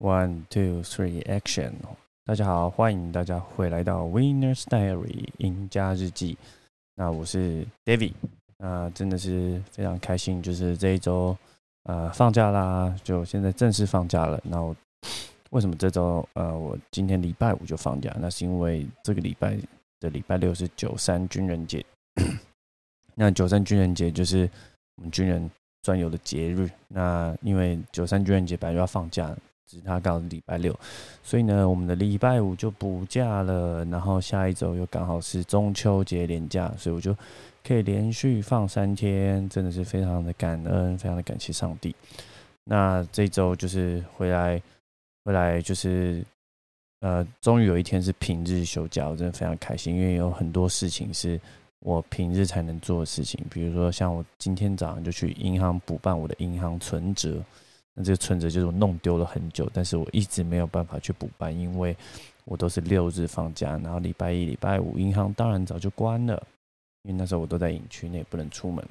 One, two, three, action！大家好，欢迎大家回来到 Winner's Diary 赢家日记。那我是 David，那真的是非常开心，就是这一周呃放假啦，就现在正式放假了。那我为什么这周呃我今天礼拜五就放假？那是因为这个礼拜的礼拜六是九三军人节。那九三军人节就是我们军人专有的节日。那因为九三军人节本来就要放假。是他刚好礼拜六，所以呢，我们的礼拜五就补假了。然后下一周又刚好是中秋节连假，所以我就可以连续放三天，真的是非常的感恩，非常的感谢上帝。那这周就是回来，回来就是呃，终于有一天是平日休假，我真的非常开心，因为有很多事情是我平日才能做的事情，比如说像我今天早上就去银行补办我的银行存折。那这个存折就是我弄丢了很久，但是我一直没有办法去补办，因为我都是六日放假，然后礼拜一、礼拜五银行当然早就关了，因为那时候我都在营区内不能出门，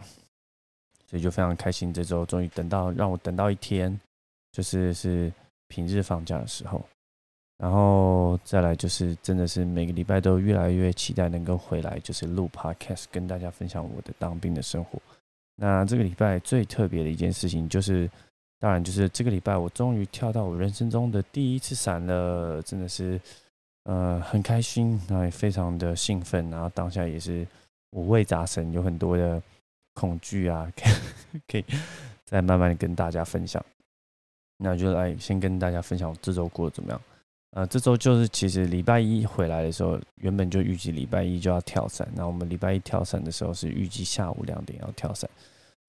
所以就非常开心。这周终于等到让我等到一天，就是是平日放假的时候，然后再来就是真的是每个礼拜都越来越期待能够回来，就是录 podcast 跟大家分享我的当兵的生活。那这个礼拜最特别的一件事情就是。当然，就是这个礼拜，我终于跳到我人生中的第一次伞了，真的是，呃，很开心，那也非常的兴奋，然后当下也是五味杂陈，有很多的恐惧啊，可 以可以再慢慢的跟大家分享。那就来先跟大家分享这周过得怎么样。呃，这周就是其实礼拜一回来的时候，原本就预计礼拜一就要跳伞，那我们礼拜一跳伞的时候是预计下午两点要跳伞。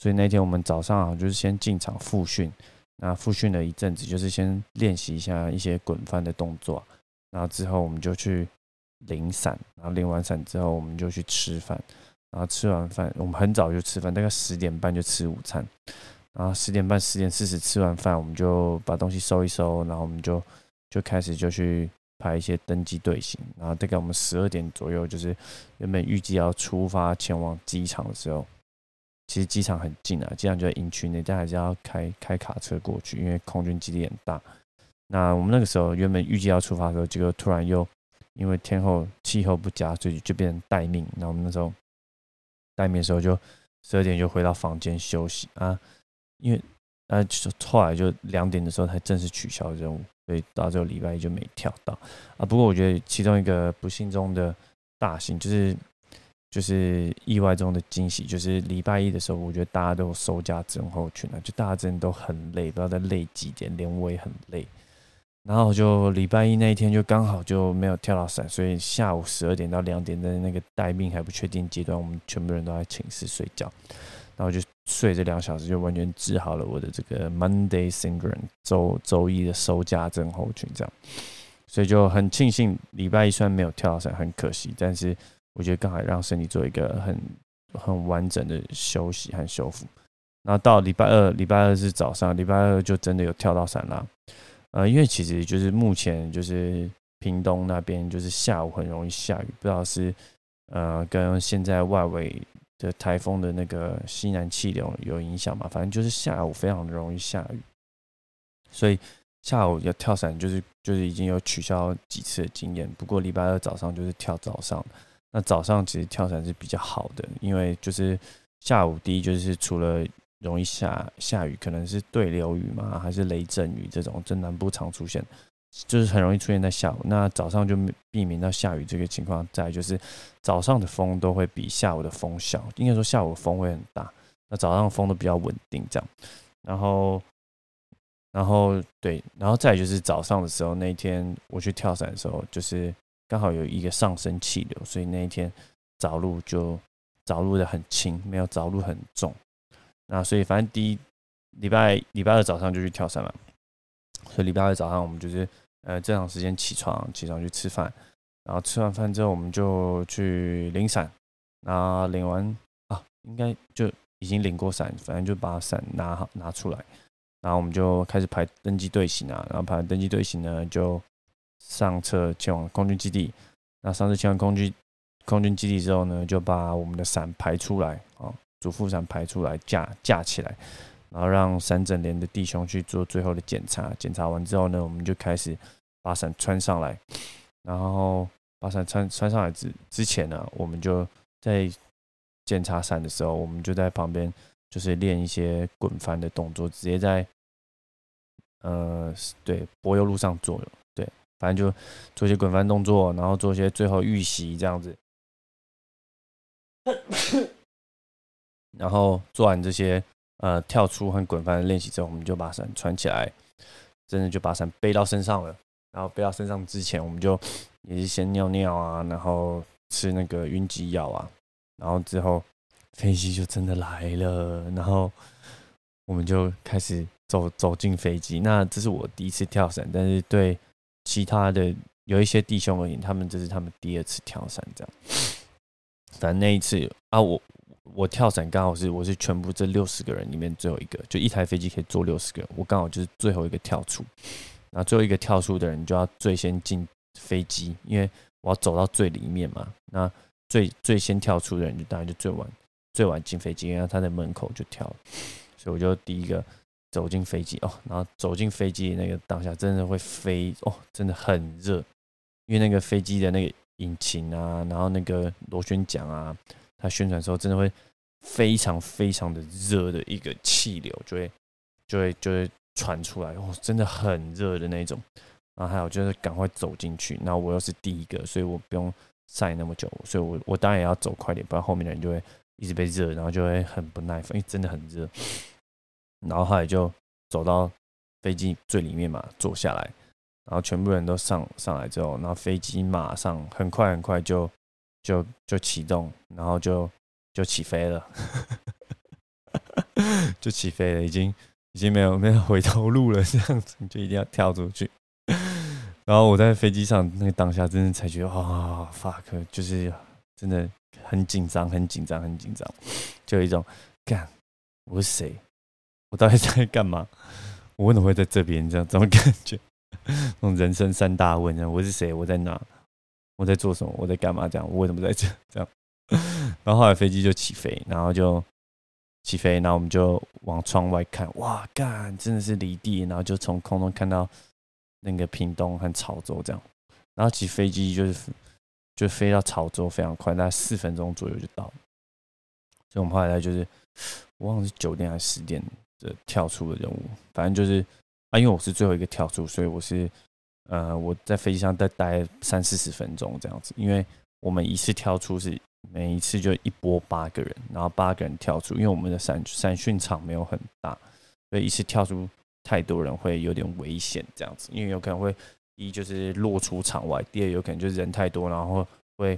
所以那天我们早上啊，就是先进场复训，那复训了一阵子，就是先练习一下一些滚翻的动作，然后之后我们就去领伞，然后领完伞之后，我们就去吃饭，然后吃完饭，我们很早就吃饭，大概十点半就吃午餐，然后十点半、十点四十吃完饭，我们就把东西收一收，然后我们就就开始就去排一些登机队形，然后大概我们十二点左右，就是原本预计要出发前往机场的时候。其实机场很近啊，机场就在营区内，但还是要开开卡车过去，因为空军基地很大。那我们那个时候原本预计要出发的时候，结果突然又因为天候气候不佳，所以就变成待命。那我们那时候待命的时候，就十二点就回到房间休息啊，因为啊，后来就两点的时候才正式取消任务，所以到这个礼拜一就没跳到啊。不过我觉得其中一个不幸中的大幸就是。就是意外中的惊喜，就是礼拜一的时候，我觉得大家都收假症候群了，就大家真的都很累，不知道在累几点，连我也很累。然后就礼拜一那一天就刚好就没有跳到伞，所以下午十二点到两点的那个待命还不确定阶段，我们全部人都在寝室睡觉，然后就睡这两小时，就完全治好了我的这个 Monday syndrome 周周一的收假症候群，这样，所以就很庆幸礼拜一虽然没有跳伞，很可惜，但是。我觉得刚好让身体做一个很很完整的休息和修复。然后到礼拜二，礼拜二是早上，礼拜二就真的有跳到伞啦。呃，因为其实就是目前就是屏东那边就是下午很容易下雨，不知道是呃跟现在外围的台风的那个西南气流有影响嘛？反正就是下午非常的容易下雨，所以下午要跳伞就是就是已经有取消几次的经验。不过礼拜二早上就是跳早上。那早上其实跳伞是比较好的，因为就是下午第一就是除了容易下下雨，可能是对流雨嘛，还是雷阵雨这种，在南部常出现，就是很容易出现在下午。那早上就避免到下雨这个情况。再就是早上的风都会比下午的风小，应该说下午风会很大，那早上风都比较稳定这样。然后，然后对，然后再就是早上的时候，那一天我去跳伞的时候，就是。刚好有一个上升气流，所以那一天着陆就着陆的很轻，没有着陆很重。那所以反正第一礼拜礼拜二早上就去跳伞了。所以礼拜二早上我们就是呃正常时间起床，起床去吃饭，然后吃完饭之后我们就去领伞。然后领完啊，应该就已经领过伞，反正就把伞拿好拿出来。然后我们就开始排登机队形啊，然后排完登机队形呢就。上车前往空军基地，那上车前往空军空军基地之后呢，就把我们的伞排出来啊，主副伞排出来架架起来，然后让闪整连的弟兄去做最后的检查。检查完之后呢，我们就开始把伞穿上来。然后把伞穿穿上来之之前呢，我们就在检查伞的时候，我们就在旁边就是练一些滚翻的动作，直接在呃对柏油路上做，反正就做一些滚翻动作，然后做一些最后预习这样子。然后做完这些呃跳出和滚翻的练习之后，我们就把伞穿起来，真的就把伞背到身上了。然后背到身上之前，我们就也是先尿尿啊，然后吃那个晕机药啊，然后之后飞机就真的来了，然后我们就开始走走进飞机。那这是我第一次跳伞，但是对其他的有一些弟兄而言，他们这是他们第二次跳伞，这样。反正那一次啊，我。我跳伞刚好是我是全部这六十个人里面最后一个，就一台飞机可以坐六十个人，我刚好就是最后一个跳出。那最后一个跳出的人就要最先进飞机，因为我要走到最里面嘛。那最最先跳出的人就当然就最晚最晚进飞机，因为他在门口就跳，所以我就第一个走进飞机哦。然后走进飞机那个当下，真的会飞哦，真的很热，因为那个飞机的那个引擎啊，然后那个螺旋桨啊。它宣传的时候，真的会非常非常的热的一个气流，就会就会就会传出来，哦，真的很热的那种。然后还有就是赶快走进去，然后我又是第一个，所以我不用晒那么久，所以我我当然也要走快点，不然后面的人就会一直被热，然后就会很不耐烦，因为真的很热。然后后来就走到飞机最里面嘛，坐下来，然后全部人都上上来之后，然后飞机马上很快很快就。就就启动，然后就就起飞了，就起飞了，已经已经没有没有回头路了，这样子你就一定要跳出去。然后我在飞机上那个当下，真的才觉得啊，fuck，就是真的很紧张，很紧张，很紧张，就有一种干我是谁，我到底在干嘛？我为什么会在这边？这样怎么感觉，那种人生三大问：我是谁？我在哪？我在做什么？我在干嘛？这样，我为什么在这？这样，然后后来飞机就起飞，然后就起飞，然后我们就往窗外看，哇，干，真的是离地，然后就从空中看到那个屏东和潮州这样，然后起飞机就是就飞到潮州非常快，大概四分钟左右就到。所以我们后来就是我忘了是九点还是十点的跳出的任务，反正就是啊，因为我是最后一个跳出，所以我是。呃，我在飞机上再待三四十分钟这样子，因为我们一次跳出是每一次就一波八个人，然后八个人跳出，因为我们的散散训场没有很大，所以一次跳出太多人会有点危险这样子，因为有可能会一就是落出场外，第二有可能就是人太多，然后会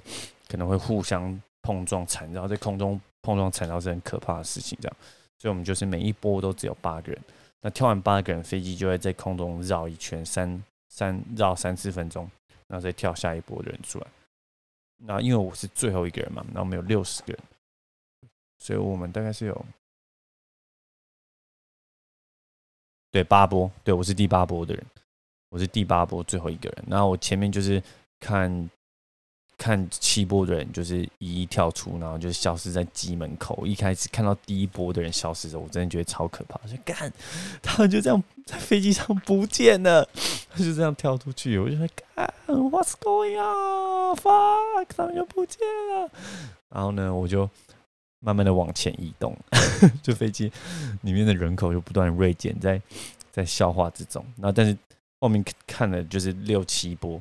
可能会互相碰撞缠绕，在空中碰撞缠绕是很可怕的事情这样，所以我们就是每一波都只有八个人，那跳完八个人，飞机就会在空中绕一圈三。三绕三四分钟，然后再跳下一波的人出来。那因为我是最后一个人嘛，那我们有六十个人，所以我们大概是有对八波，对我是第八波的人，我是第八波最后一个人。然后我前面就是看。看七波的人就是一一跳出，然后就消失在机门口。一开始看到第一波的人消失的时候，我真的觉得超可怕。就干，他们就这样在飞机上不见了，他就这样跳出去。我就在干，What's going on？Fuck，他们就不见了。然后呢，我就慢慢的往前移动，就飞机里面的人口就不断锐减，在在消化之中。然后，但是后面看了就是六七波，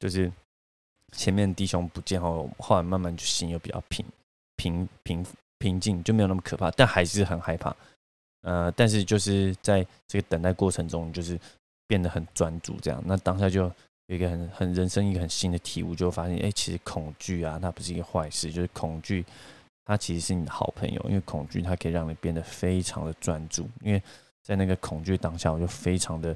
就是。前面弟兄不见后，后来慢慢就心又比较平平平平静，就没有那么可怕，但还是很害怕。呃，但是就是在这个等待过程中，就是变得很专注，这样。那当下就有一个很很人生一个很新的体悟，就发现，哎，其实恐惧啊，它不是一个坏事，就是恐惧，它其实是你的好朋友，因为恐惧它可以让你变得非常的专注。因为在那个恐惧当下，我就非常的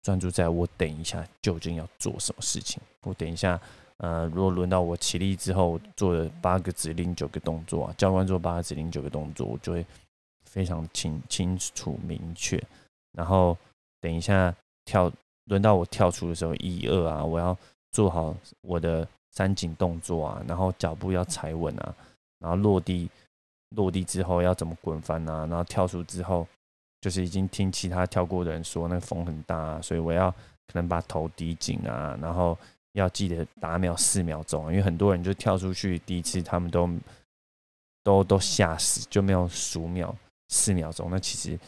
专注，在我等一下究竟要做什么事情，我等一下。呃，如果轮到我起立之后做了八个指令九个动作啊，教官做八个指令九个动作，我就会非常清清楚明确。然后等一下跳轮到我跳出的时候，一二啊，我要做好我的三井动作啊，然后脚步要踩稳啊，然后落地落地之后要怎么滚翻啊，然后跳出之后就是已经听其他跳过的人说那风很大，所以我要可能把头低紧啊，然后要记得打秒四秒钟，因为很多人就跳出去第一次他们都都都吓死，就没有数秒四秒钟。那其实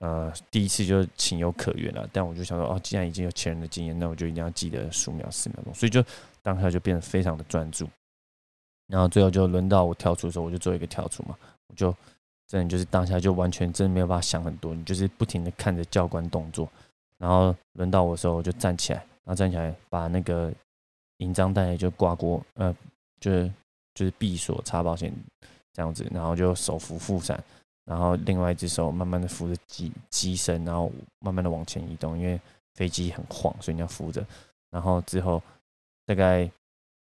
呃第一次就情有可原了，但我就想说哦，既然已经有前人的经验，那我就一定要记得数秒四秒钟，所以就当下就变得非常的专注。然后最后就轮到我跳出的时候，我就做一个跳出嘛，我就真的就是当下就完全真的没有办法想很多，你就是不停的看着教官动作。然后轮到我的时候，我就站起来，然后站起来把那个银章带就挂过，呃，就是就是闭锁插保险这样子，然后就手扶副伞，然后另外一只手慢慢的扶着机机身，然后慢慢的往前移动，因为飞机很晃，所以你要扶着。然后之后大概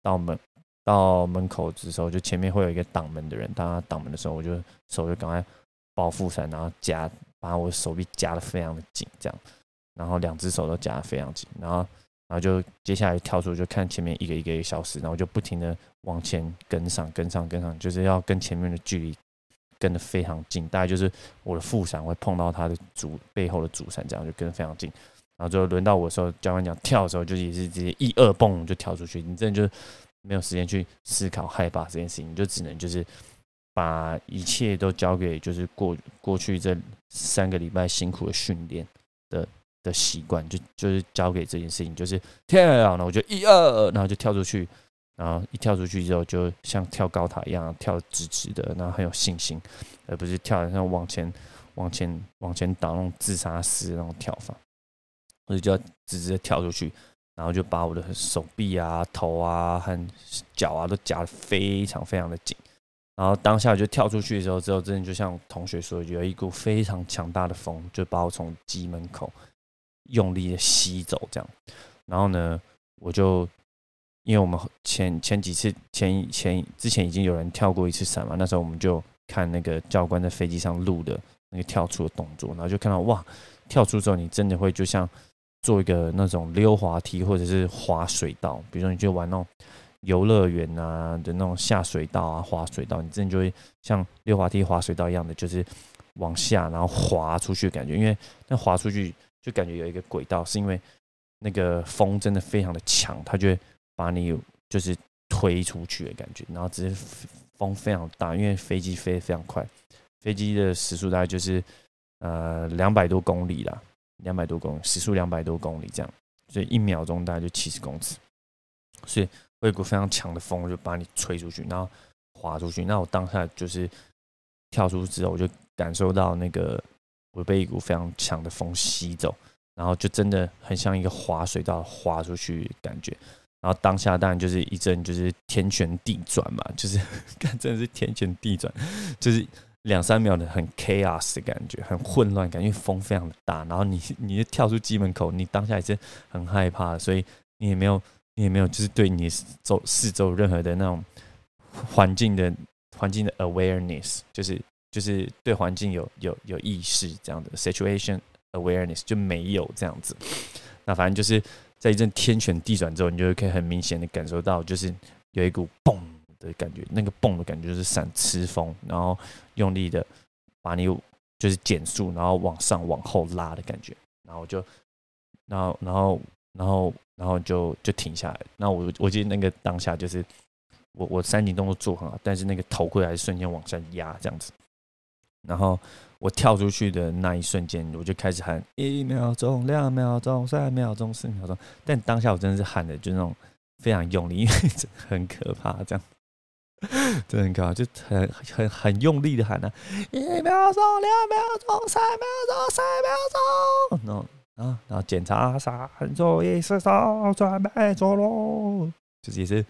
到门。到门口的时候，就前面会有一个挡门的人。当他挡门的时候，我就手就赶快抱副伞，然后夹把我手臂夹的非常的紧，这样，然后两只手都夹的非常紧，然后，然后就接下来跳出就看前面一个一个一个消失，然后就不停的往前跟上，跟上，跟上，就是要跟前面的距离跟的非常近，大概就是我的副伞会碰到他的主背后的主伞，这样就跟的非常近。然后最后轮到我的时候，教官讲跳的时候，就也是直接一二蹦就跳出去，你真的就。没有时间去思考害怕这件事情，你就只能就是把一切都交给就是过过去这三个礼拜辛苦的训练的的习惯，就就是交给这件事情，就是跳，然后我就一二，然后就跳出去，然后一跳出去之后，就像跳高塔一样跳直直的，然后很有信心，而不是跳像往前往前往前倒那种自杀式那种跳法，所以就要直直的跳出去。然后就把我的手臂啊、头啊和脚啊都夹得非常非常的紧。然后当下就跳出去的时候，之后真的就像同学说，有一股非常强大的风，就把我从机门口用力的吸走。这样，然后呢，我就因为我们前前几次前前之前已经有人跳过一次伞嘛，那时候我们就看那个教官在飞机上录的那个跳出的动作，然后就看到哇，跳出之后你真的会就像。做一个那种溜滑梯或者是滑水道，比如说你去玩那种游乐园啊的那种下水道啊、滑水道，你真的就会像溜滑梯、滑水道一样的，就是往下然后滑出去感觉。因为那滑出去就感觉有一个轨道，是因为那个风真的非常的强，它就会把你就是推出去的感觉。然后只是风非常大，因为飞机飞得非常快，飞机的时速大概就是呃两百多公里啦。两百多公里，时速两百多公里，这样，所以一秒钟大概就七十公尺，所以会有股非常强的风就把你吹出去，然后滑出去。那我当下就是跳出之后，我就感受到那个我被一股非常强的风吸走，然后就真的很像一个滑水道滑出去感觉。然后当下当然就是一阵就是天旋地转嘛，就是 看真的是天旋地转，就是。两三秒的很 chaos 的感觉，很混乱感，因为风非常的大，然后你你就跳出机门口，你当下也是很害怕，所以你也没有你也没有就是对你周四周任何的那种环境的环境的 awareness，就是就是对环境有有有意识这样的 situation awareness 就没有这样子。那反正就是在一阵天旋地转之后，你就可以很明显的感受到，就是有一股嘣。的感觉，那个蹦的感觉就是伞吃风，然后用力的把你就是减速，然后往上往后拉的感觉，然后就，然后然后然后然后就就停下来。那我我记得那个当下就是我我三级动作做很好，但是那个头盔还是瞬间往下压这样子。然后我跳出去的那一瞬间，我就开始喊一秒钟、两秒钟、三秒钟、四秒钟。但当下我真的是喊的就那种非常用力，因为很可怕这样。真的很可怕，就很很很用力的喊呢，一秒钟、两秒钟、三秒钟、三秒钟，然后啊，然后检查伞座椅是上准备着陆，就是也是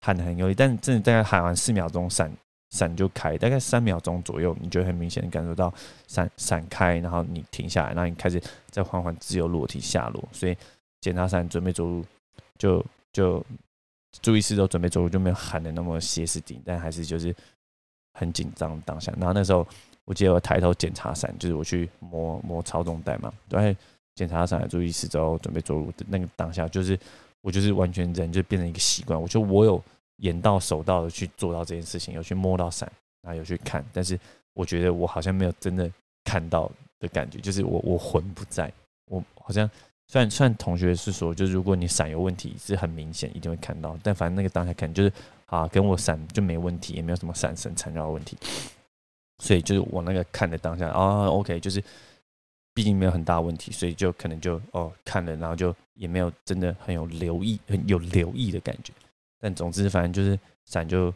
喊的很用力，但真的大概喊完四秒钟，伞伞就开，大概三秒钟左右，你就很明显的感受到伞伞开，然后你停下来，然后你开始再缓缓自由落体下落，所以检查伞准备着陆，就就。注意事都准备着陆，就没有喊的那么歇斯底，但还是就是很紧张当下。然后那时候我记得我抬头检查伞，就是我去摸摸操纵带嘛，对，检查伞，注意四周，准备着陆的那个当下，就是我就是完全人就变成一个习惯。我就我有眼到手到的去做到这件事情，有去摸到伞，然后有去看，但是我觉得我好像没有真的看到的感觉，就是我我魂不在，我好像虽然虽然同学是说，就是如果你闪有问题是很明显，一定会看到，但反正那个当下看就是啊，跟我闪就没问题，也没有什么闪神缠绕问题，所以就是我那个看的当下啊，OK，就是毕竟没有很大问题，所以就可能就哦看了，然后就也没有真的很有留意，很有留意的感觉，但总之反正就是伞就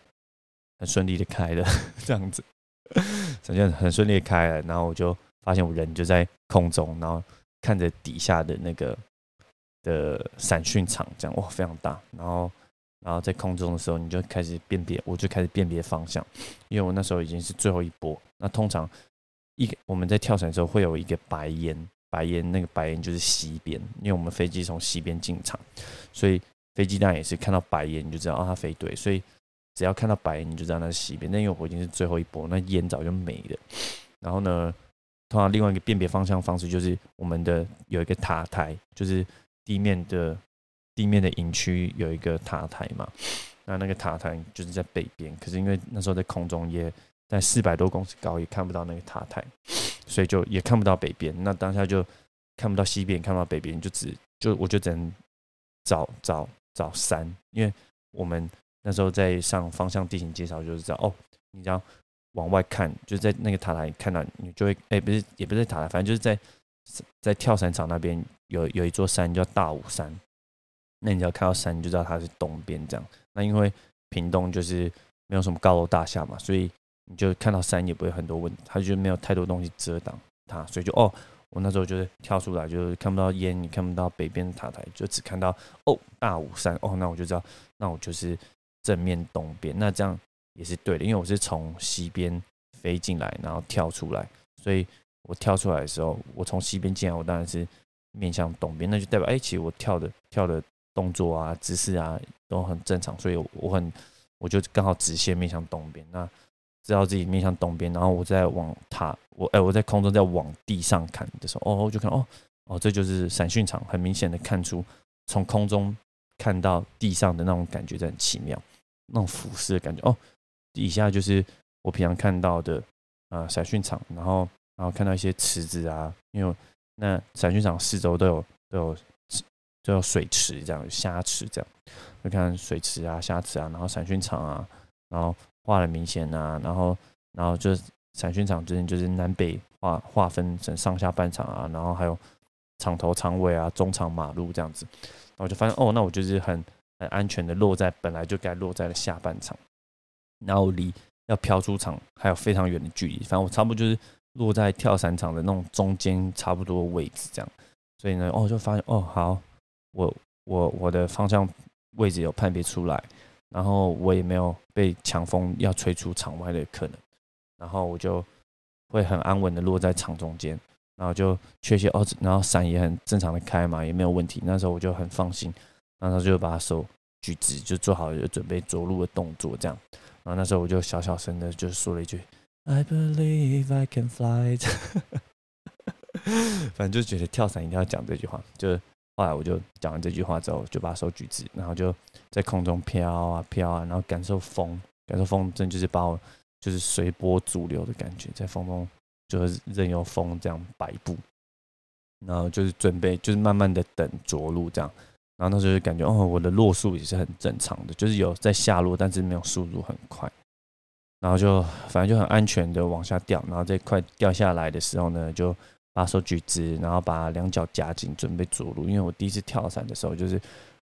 很顺利的开了 这样子。伞就很顺利的开了，然后我就发现我人就在空中，然后看着底下的那个的闪讯场，这样哇非常大，然后然后在空中的时候，你就开始辨别，我就开始辨别方向，因为我那时候已经是最后一波。那通常一我们在跳伞的时候会有一个白烟，白烟那个白烟就是西边，因为我们飞机从西边进场，所以飞机当然也是看到白烟你就知道哦它飞对，所以。只要看到白烟，你就知道那是西边。那因为我已经是最后一波，那烟早就没了。然后呢，通常另外一个辨别方向方式就是我们的有一个塔台，就是地面的地面的营区有一个塔台嘛。那那个塔台就是在北边，可是因为那时候在空中也在四百多公尺高，也看不到那个塔台，所以就也看不到北边。那当下就看不到西边，看不到北边，就只就我就只能找找找山，因为我们。那时候在上方向地形介绍，就是这样哦。你只要往外看，就在那个塔台看到，你就会哎，不是，也不是塔台，反正就是在在跳伞场那边有有一座山叫大武山。那你只要看到山，你就知道它是东边这样。那因为屏东就是没有什么高楼大厦嘛，所以你就看到山也不会很多问，它就没有太多东西遮挡它，所以就哦，我那时候就是跳出来，就是看不到烟，你看不到北边塔台，就只看到哦大武山哦，那我就知道，那我就是。正面东边，那这样也是对的，因为我是从西边飞进来，然后跳出来，所以我跳出来的时候，我从西边进来，我当然是面向东边，那就代表，哎，其实我跳的跳的动作啊、姿势啊都很正常，所以我很我就刚好直线面向东边。那知道自己面向东边，然后我再往塔，我哎，我在空中再往地上看的时候，哦，我就看，哦哦，这就是闪训场，很明显的看出从空中看到地上的那种感觉，很奇妙。那种俯视的感觉哦，底下就是我平常看到的啊闪训场，然后然后看到一些池子啊，因为那闪训场四周都有都有都有水池这样虾池这样，就看水池啊虾池啊，然后闪训场啊，然后画的明显啊，然后然后就是闪讯场之间就是南北划划分成上下半场啊，然后还有场头场尾啊中场马路这样子，然后就发现哦，那我就是很。很安全的落在本来就该落在了下半场，然后离要飘出场还有非常远的距离。反正我差不多就是落在跳伞场的那种中间差不多位置这样。所以呢，哦，就发现哦，好，我我我的方向位置有判别出来，然后我也没有被强风要吹出场外的可能，然后我就会很安稳的落在场中间，然后就确切哦，然后伞也很正常的开嘛，也没有问题。那时候我就很放心。然后他就把手举直，就做好就准备着陆的动作，这样。然后那时候我就小小声的就说了一句：“I believe I can fly。”反正就觉得跳伞一定要讲这句话。就是后来我就讲完这句话之后，就把手举直，然后就在空中飘啊飘啊，然后感受风，感受风，真就是把我就是随波逐流的感觉，在风中就是任由风这样摆布，然后就是准备就是慢慢的等着陆这样。然后那时候就感觉，哦，我的落速也是很正常的，就是有在下落，但是没有速度很快。然后就反正就很安全的往下掉。然后在快掉下来的时候呢，就把手举直，然后把两脚夹紧，准备着陆。因为我第一次跳伞的时候，就是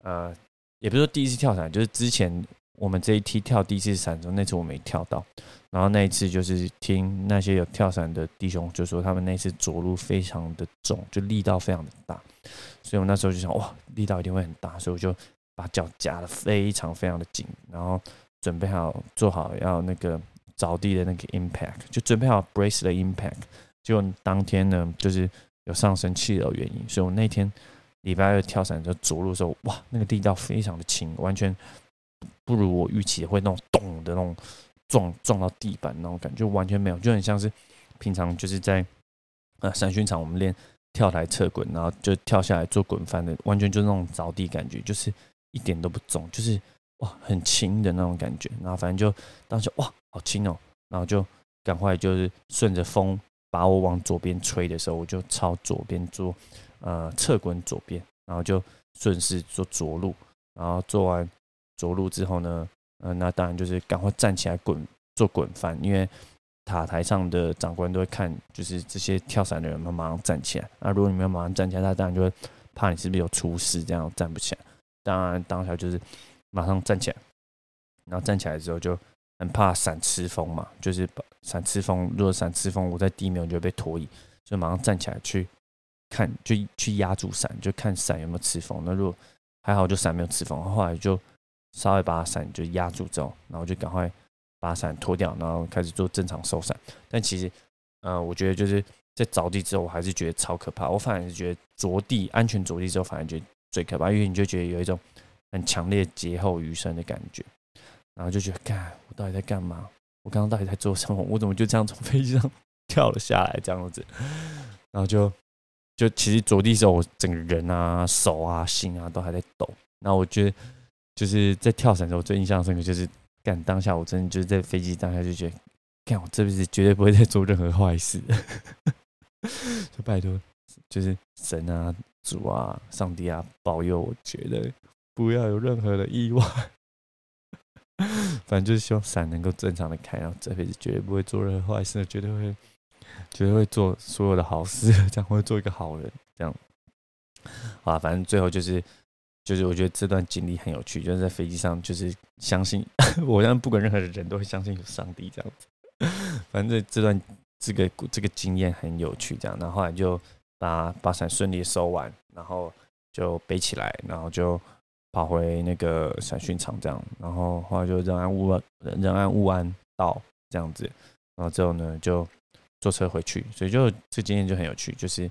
呃，也不是说第一次跳伞，就是之前。我们这一梯跳第一次伞的时候，那次我没跳到，然后那一次就是听那些有跳伞的弟兄就说，他们那次着陆非常的重，就力道非常的大，所以我那时候就想，哇，力道一定会很大，所以我就把脚夹的非常非常的紧，然后准备好做好要那个着地的那个 impact，就准备好 brace 的 impact，就当天呢，就是有上升气流原因，所以我那天礼拜二跳伞就着陆的时候，哇，那个力道非常的轻，完全。不如我预期会那种咚的那种撞撞到地板那种感觉，完全没有，就很像是平常就是在呃散训场我们练跳台侧滚，然后就跳下来做滚翻的，完全就是那种着地感觉，就是一点都不重，就是哇很轻的那种感觉。然后反正就当时哇好轻哦，然后就赶快就是顺着风把我往左边吹的时候，我就朝左边做呃侧滚左边，然后就顺势做着陆，然后做完着陆之后呢，呃，那当然就是赶快站起来滚做滚翻，因为塔台上的长官都会看，就是这些跳伞的人们马上站起来。那如果你们马上站起来，他当然就会怕你是不是有出事，这样站不起来。当然当下就是马上站起来，然后站起来之后就很怕伞吃风嘛，就是把伞吃风，如果伞吃风，我在地面我就会被拖移，所以马上站起来去看，就去压住伞，就看伞有没有吃风。那如果还好，就伞没有吃风，后来就稍微把伞就压住之后，然后就赶快。把伞脱掉，然后开始做正常收伞。但其实，呃，我觉得就是在着地之后，我还是觉得超可怕。我反而是觉得着地安全着地之后，反而觉得最可怕，因为你就觉得有一种很强烈劫后余生的感觉，然后就觉得，干，我到底在干嘛？我刚刚到底在做什么？我怎么就这样从飞机上 跳了下来这样子？然后就就其实着地时候，我整个人啊、手啊、心啊都还在抖。那我觉得就是在跳伞的时候，最印象深刻就是。干当下，我真的就是在飞机当下就觉得，干我这辈子绝对不会再做任何坏事。就拜托，就是神啊、主啊、上帝啊，保佑！我觉得不要有任何的意外。反正就是希望伞能够正常的开，然后这辈子绝对不会做任何坏事，绝对会，绝对会做所有的好事，这样会做一个好人。这样，啊，反正最后就是。就是我觉得这段经历很有趣，就是在飞机上，就是相信 我，相信不管任何的人都会相信有上帝这样子。反正这段这个这个经验很有趣，这样。然后后来就把把伞顺利收完，然后就背起来，然后就跑回那个伞训场这样。然后后来就人安物人安物安到这样子，然后之后呢就坐车回去。所以就这经验就很有趣，就是。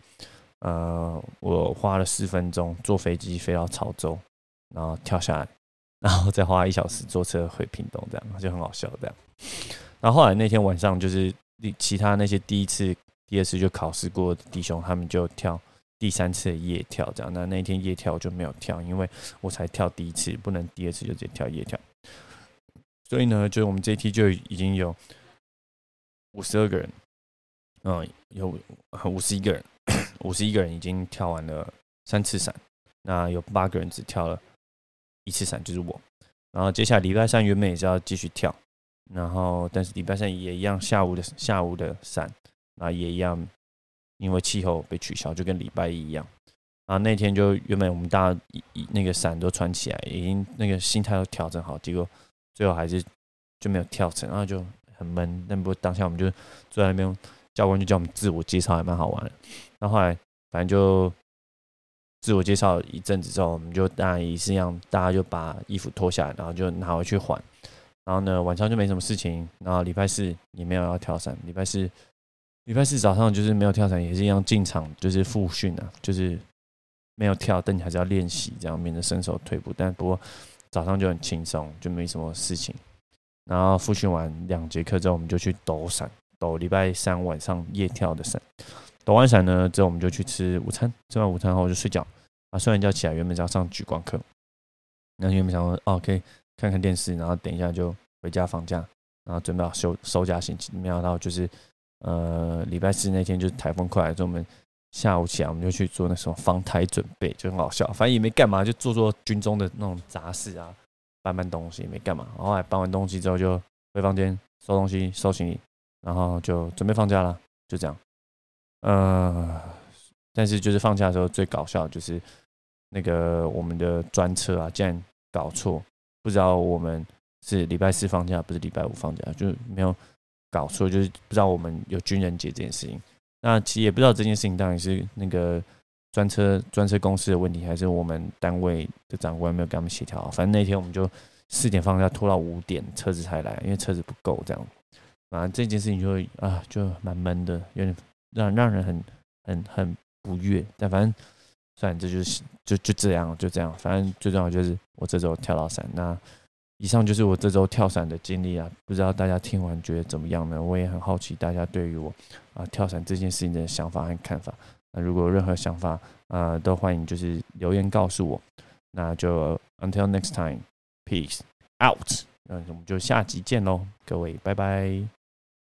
呃，我花了四分钟坐飞机飞到潮州，然后跳下来，然后再花一小时坐车回屏东，这样就很好笑。这样，然后后来那天晚上就是其他那些第一次、第二次就考试过的弟兄，他们就跳第三次夜跳，这样。那那天夜跳就没有跳，因为我才跳第一次，不能第二次就直接跳夜跳。所以呢，就是我们这一梯就已经有五十二个人，嗯，有五十一个人。五十一个人已经跳完了三次伞，那有八个人只跳了一次伞，就是我。然后接下来礼拜三原本也是要继续跳，然后但是礼拜三也一样下午的下午的伞，那也一样因为气候被取消，就跟礼拜一一样。然后那天就原本我们大家那个伞都穿起来，已经那个心态都调整好，结果最后还是就没有跳成，然后就很闷。但不过当下我们就坐在那边。教官就叫我们自我介绍，还蛮好玩的。然后后来反正就自我介绍一阵子之后，我们就大家也是一样，大家就把衣服脱下来，然后就拿回去换。然后呢，晚上就没什么事情。然后礼拜四也没有要跳伞。礼拜四礼拜四早上就是没有跳伞，也是一样进场就是复训啊，就是没有跳，但你还是要练习，这样免得身手退步。但不过早上就很轻松，就没什么事情。然后复训完两节课之后，我们就去抖伞。抖礼拜三晚上夜跳的伞，抖完伞呢之后，我们就去吃午餐。吃完午餐后就睡觉。啊，睡完觉起来，原本是要上举光课，那原本想说哦，可以看看电视，然后等一下就回家放假，然后准备好收收假心情。没想到就是呃礼拜四那天就是台风快来，所以我们下午起来我们就去做那什么防台准备，就很好笑。反正也没干嘛，就做做军中的那种杂事啊，搬搬东西也没干嘛。然后来搬完东西之后就回房间收东西收行李。然后就准备放假了，就这样。呃，但是就是放假的时候最搞笑就是那个我们的专车啊，竟然搞错，不知道我们是礼拜四放假，不是礼拜五放假，就没有搞错，就是不知道我们有军人节这件事情。那其实也不知道这件事情到底是那个专车专车公司的问题，还是我们单位的长官没有跟他们协调。反正那天我们就四点放假，拖到五点车子才来，因为车子不够这样。反正这件事情就会啊，就蛮闷的，有点让让人很很很不悦。但反正算，这就是就就这样，就这样。反正最重要就是我这周跳到伞。那以上就是我这周跳伞的经历啊，不知道大家听完觉得怎么样呢？我也很好奇大家对于我啊跳伞这件事情的想法和看法。那如果有任何想法啊，都欢迎就是留言告诉我。那就 until next time，peace out。那我们就下集见喽，各位，拜拜。